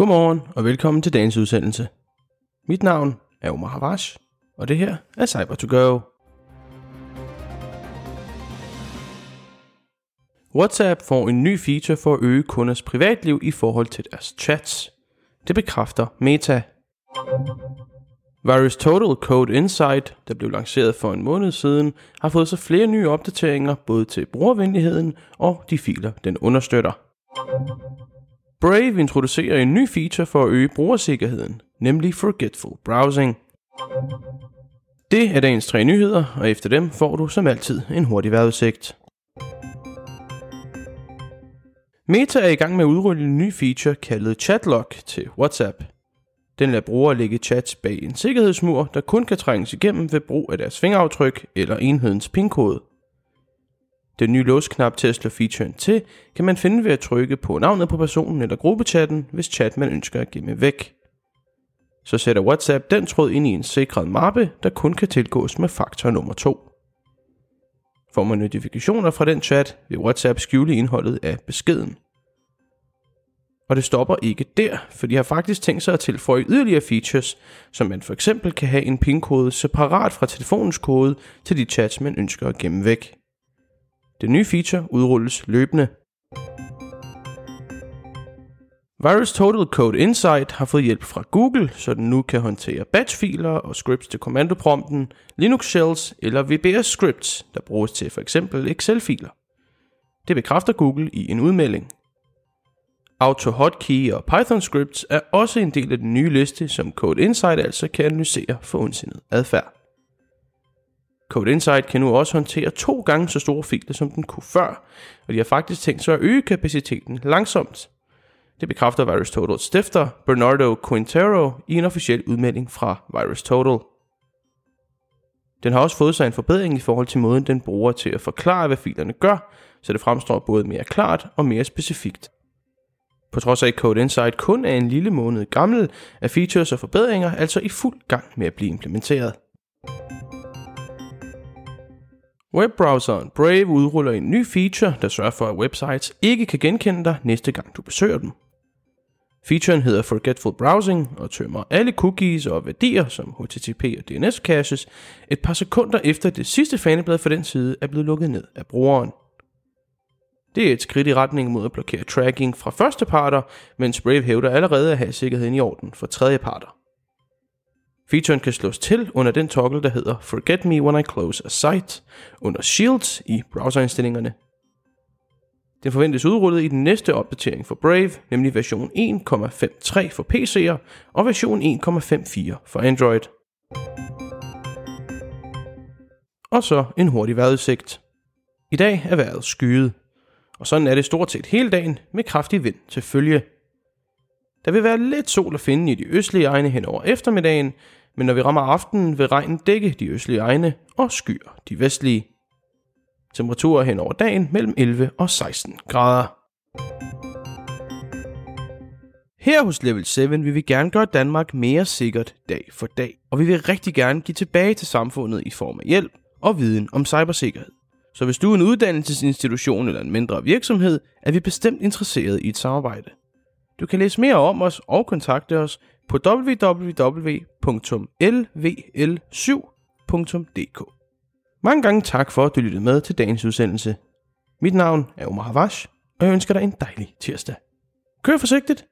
Godmorgen og velkommen til dagens udsendelse. Mit navn er Omar Havash, og det her er cyber to go WhatsApp får en ny feature for at øge kunders privatliv i forhold til deres chats. Det bekræfter Meta. Virus Total Code Insight, der blev lanceret for en måned siden, har fået så flere nye opdateringer både til brugervenligheden og de filer, den understøtter. Brave introducerer en ny feature for at øge brugersikkerheden, nemlig Forgetful Browsing. Det er dagens tre nyheder, og efter dem får du som altid en hurtig vejrudsigt. Meta er i gang med at udrulle en ny feature kaldet Chatlock til WhatsApp. Den lader brugere lægge chats bag en sikkerhedsmur, der kun kan trænges igennem ved brug af deres fingeraftryk eller enhedens PIN-kode. Den nye låsknap til at slå featuren til, kan man finde ved at trykke på navnet på personen eller gruppechatten, hvis chat man ønsker at gemme væk. Så sætter WhatsApp den tråd ind i en sikret mappe, der kun kan tilgås med faktor nummer 2. Får man notifikationer fra den chat, vil WhatsApp skjule indholdet af beskeden. Og det stopper ikke der, for de har faktisk tænkt sig at tilføje yderligere features, som man for eksempel kan have en pinkode separat fra telefonens kode til de chats, man ønsker at gemme væk. Det nye feature udrulles løbende. Virus Total Code Insight har fået hjælp fra Google, så den nu kan håndtere batchfiler og scripts til kommandoprompten, Linux shells eller VBS scripts, der bruges til f.eks. Excel-filer. Det bekræfter Google i en udmelding. Auto Hotkey og Python scripts er også en del af den nye liste, som Code Insight altså kan analysere for ondsindet adfærd. Code Insight kan nu også håndtere to gange så store filer, som den kunne før, og de har faktisk tænkt sig at øge kapaciteten langsomt. Det bekræfter VirusTotals stifter Bernardo Quintero i en officiel udmelding fra VirusTotal. Den har også fået sig en forbedring i forhold til måden, den bruger til at forklare, hvad filerne gør, så det fremstår både mere klart og mere specifikt. På trods af at Code Insight kun er en lille måned gammel, er features og forbedringer altså i fuld gang med at blive implementeret. Webbrowseren Brave udruller en ny feature, der sørger for, at websites ikke kan genkende dig næste gang du besøger dem. Featuren hedder Forgetful Browsing og tømmer alle cookies og værdier som HTTP og DNS caches et par sekunder efter det sidste faneblad for den side er blevet lukket ned af brugeren. Det er et skridt i retning mod at blokere tracking fra første parter, mens Brave hævder allerede at have sikkerheden i orden for tredje parter. Featuren kan slås til under den toggle, der hedder Forget Me When I Close a Site under Shields i browserindstillingerne. Den forventes udrullet i den næste opdatering for Brave, nemlig version 1.5.3 for PC'er og version 1.5.4 for Android. Og så en hurtig vejrudsigt. I dag er vejret skyet, og sådan er det stort set hele dagen med kraftig vind til følge. Der vil være lidt sol at finde i de østlige egne hen over eftermiddagen, men når vi rammer aftenen, vil regnen dække de østlige egne og skyer de vestlige. Temperaturer hen over dagen mellem 11 og 16 grader. Her hos Level 7 vil vi gerne gøre Danmark mere sikkert dag for dag, og vi vil rigtig gerne give tilbage til samfundet i form af hjælp og viden om cybersikkerhed. Så hvis du er en uddannelsesinstitution eller en mindre virksomhed, er vi bestemt interesseret i et samarbejde. Du kan læse mere om os og kontakte os på www.lvl7.dk. Mange gange tak for, at du lyttede med til dagens udsendelse. Mit navn er Omar Havash, og jeg ønsker dig en dejlig tirsdag. Kør forsigtigt!